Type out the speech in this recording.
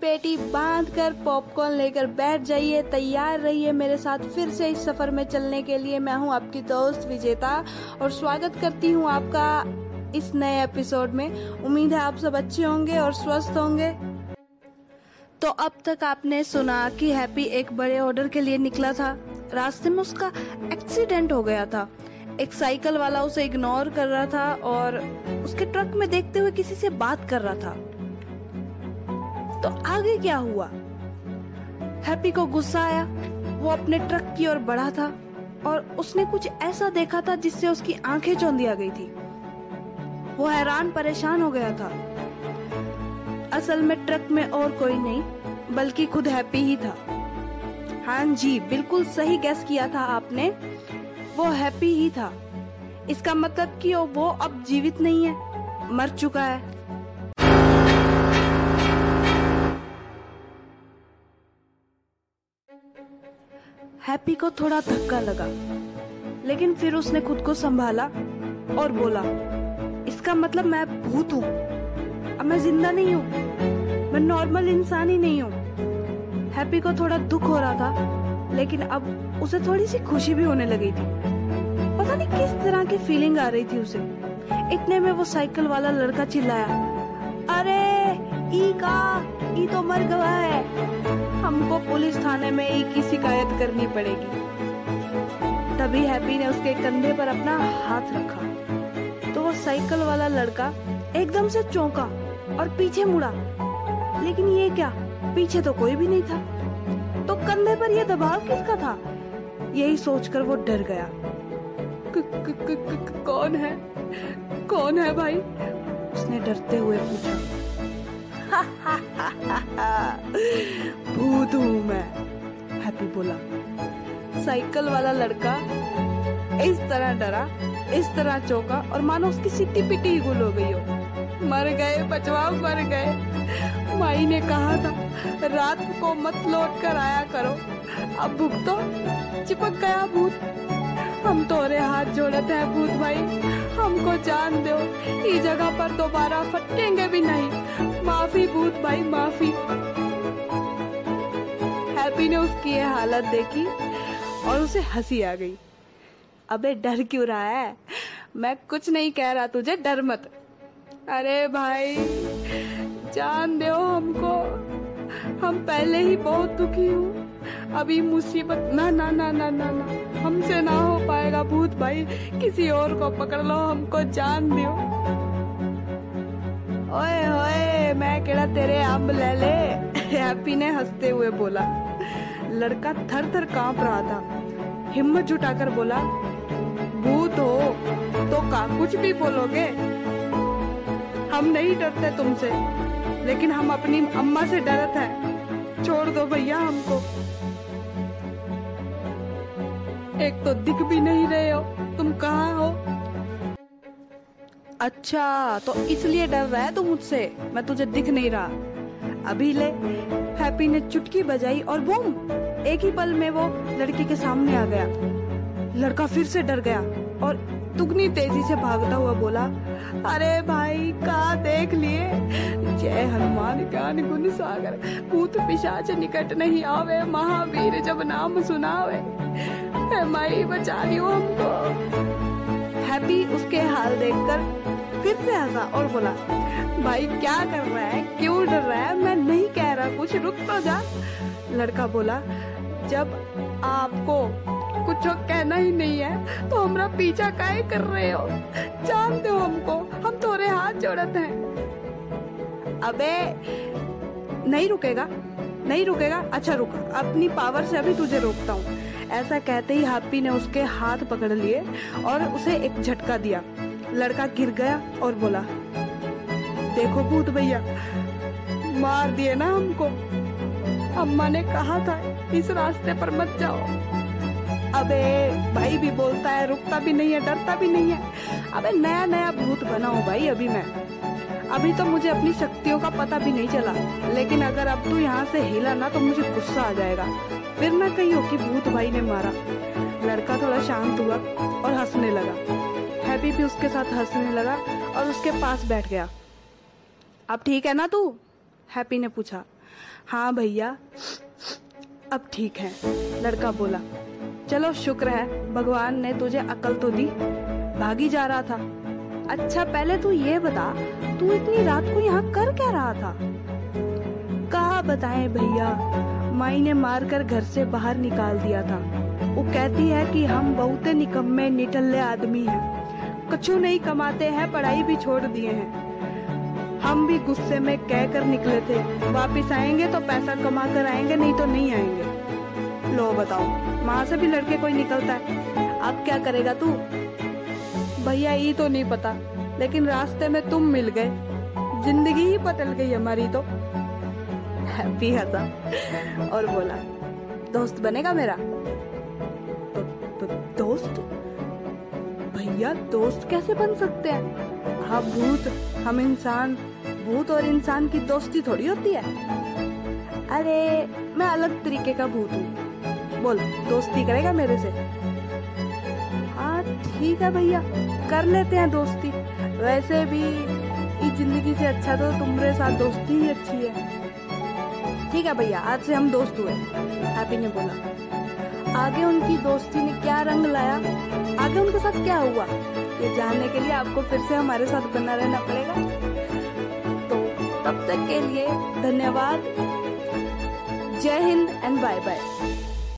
पेटी बाँध कर पॉपकॉर्न लेकर बैठ जाइए, तैयार रहिए मेरे साथ फिर से इस सफ़र में चलने के लिए। मैं हूँ आपकी दोस्त विजेता और स्वागत करती हूँ आपका इस नए एपिसोड में। उम्मीद है आप सब अच्छे होंगे और स्वस्थ होंगे। तो अब तक आपने सुना कि हैप्पी एक बड़े ऑर्डर के लिए निकला था। रास्ते में उसका एक्सीडेंट हो गया था। एक साइकिल वाला उसे इग्नोर कर रहा था और उसके ट्रक में देखते हुए किसी से बात कर रहा था। तो आगे क्या हुआ? हैप्पी को गुस्सा आया। वो अपने ट्रक की ओर बढ़ा था और उसने कुछ ऐसा देखा था जिससे उसकी आँखें चौंधिया गई थी। वो हैरान, परेशान हो गया था। असल में ट्रक में और कोई नहीं, बल्कि खुद हैप्पी ही था। हाँ जी, बिल्कुल सही गैस किया था आपने। वो हैप्पी ही था। इसका मतलब कि वो अब जीवित नहीं है, मर चुका है। हैप्पी को थोड़ा धक्का लगा, लेकिन फिर उसने खुद को संभाला और बोला, इसका मतलब मैं भूत हूँ। अब मैं ज़िंदा नहीं हूँ। मैं नॉर्मल इंसान ही नहीं हूँ। हैप्पी को थोड़ा दुख हो रहा था, लेकिन अब उसे थोड़ी सी खुशी भी होने लगी थी। पता नहीं किस तरह की फीलिंग आ रही थी उसे। इतने में वो साइकिल वाला लड़का चिल्लाया, अरे, ई का, ई तो मर गया है। पुलिस थाने में एक ही शिकायत करनी पड़ेगी। तभी हैप्पी ने उसके कंधे पर अपना हाथ रखा। तो वो साइकिल वाला लड़का एकदम से चौंका और पीछे मुड़ा। लेकिन ये क्या? पीछे तो कोई भी नहीं था। तो कंधे पर यह दबाव किसका था? यही सोचकर वो डर गया। कौन है? कौन है भाई? उसने डरते हुए पूछा। भूत हूँ मैं। हैप्पी बोला। साइकिल वाला लड़का इस तरह डरा, इस तरह चौका और मानो उसकी सिट्टी पिटी ही गुल हो गई हो। मर गए बचवा मर गए। माई ने कहा था, रात को मत लौट कर आया करो। अब भुगतो चिपक गया भूत। हम तोरे हाथ जोड़ते हैं भूत भाई। हमको जान दो। इस जगह पर दोबारा फटेंगे भी नहीं। माफ़ी भूत भाई, माफ़ी। हैप्पी ने उसकी ये हालत देखी और उसे हँसी आ गई। अबे, डर क्यों रहा है? मैं कुछ नहीं कह रहा, तुझे डर मत। अरे भाई, जान दो हमको। हम पहले ही बहुत दुखी हूँ। अभी मुसीबत, ना ना ना ना ना ना। हमसे ना हो पाएगा भूत भाई। किसी और को पकड़ लो, हमको जान दियो। ओए ओए, मैं केड़ा तेरे अंब ले ले? हैप्पी ने हँसते हुए बोला। लड़का थर थर काँप रहा था। हिम्मत जुटाकर बोला, भूत हो तो का, कुछ भी बोलोगे? हम नहीं डरते तुमसे, लेकिन हम अपनी अम्मा से डरत है। छोड़ दो भैया हमको। एक तो दिख भी नहीं रहे हो। तुम कहाँ हो? अच्छा तो इसलिए डर रहा है तू मुझसे? मैं तुझे दिख नहीं रहा। अभी ले, हैप्पी ने चुटकी बजाई और बूम, एक ही पल में वो लड़की के सामने आ गया। लड़का फिर से डर गया और दुगनी तेज़ी से भागता हुआ बोला, अरे भाई का देख लिए? जय हनुमान, ज्ञान गुण सागर, भूत पिशाच निकट नहीं आवे, महावीर जब नाम सुनावे। माई बचा लियो हमको। हैप्पी उसके हाल देखकर फिर से हंसा और बोला, भाई क्या कर रहा है? क्यों डर रहा है? मैं नहीं कह रहा कुछ, रुक तो जा। लड़का बोला, जब आपको कुछ कहना ही नहीं है तो हमारा पीछा काहे कर रहे हो? जान दो हमको, हम थोड़े हाथ जोड़त हैं। अबे, नहीं रुकेगा नहीं रुकेगा। अच्छा रुक, अपनी पावर से अभी तुझे रोकता हूँ। ऐसा कहते ही हैप्पी ने उसके हाथ पकड़ लिए और उसे एक झटका दिया। लड़का गिर गया और बोला, देखो भूत भैया, मार दिए ना हमको। अम्मा ने कहा था, इस रास्ते पर मत जाओ। अबे, भाई भी बोलता है, रुकता भी नहीं है, डरता भी नहीं है। अबे नया नया भूत बना हूँ भाई अभी मैं। अभी तो मुझे अपनी शक्तियों का पता भी नहीं चला, लेकिन अगर अब तू यहाँ से हिला ना तो मुझे गुस्सा आ जाएगा। फिर ना कहियो कि भूत भाई ने मारा। लड़का थोड़ा शांत हुआ और हंसने लगा। हैप्पी भी उसके साथ हंसने लगा और उसके पास बैठ गया। अब ठीक है ना तू? हैप्पी ने पूछा। हाँ भैया। अब ठीक है, लड़का बोला। चलो शुक्र है, भगवान ने तुझे अकल तो दी। भागी जा रहा था। अच्छा पहले तू ये बता, तू इतनी रात को यहाँ कर क्या रहा था? कहा बताएँ भैया? माई ने मारकर घर से बाहर निकाल दिया था। वो कहती है कि हम बहुत निकम्मे, निटल्ले आदमी हैं। कुछ नहीं कमाते हैं, पढ़ाई भी छोड़ दिए हैं। हम भी गुस्से में कह कर निकले थे, वापिस आएँगे तो पैसा कमा कर आएँगे, नहीं तो नहीं आएँगे। लो बताओ वहाँ से भी लड़के कोई निकलता है? अब क्या करेगा तू? भैया, ये तो नहीं पता, लेकिन रास्ते में तुम मिल गए। ज़िंदगी ही बदल गई हमारी तो। हैप्पी हंसा और बोला दोस्त बनेगा मेरा? तो, तो, दोस्त? भैया दोस्त कैसे बन सकते हैं? हाँ भूत हम इंसान भूत और इंसान की दोस्ती थोड़ी होती है। अरे मैं अलग तरीके का भूत हूँ। बोल दोस्ती करेगा मेरे से? हाँ ठीक है भैया कर लेते हैं दोस्ती। वैसे भी इस ज़िंदगी से अच्छा तो तुम्हारे साथ दोस्ती ही अच्छी है। ठीक है भैया, आज से हम दोस्त हुए। हैप्पी ने बोला। आगे उनकी दोस्ती ने क्या रंग लाया? आगे उनके साथ क्या हुआ? ये जानने के लिए आपको फिर से हमारे साथ बना रहना पड़ेगा। तो तब तक के लिए धन्यवाद। जय हिंद एंड बाय बाय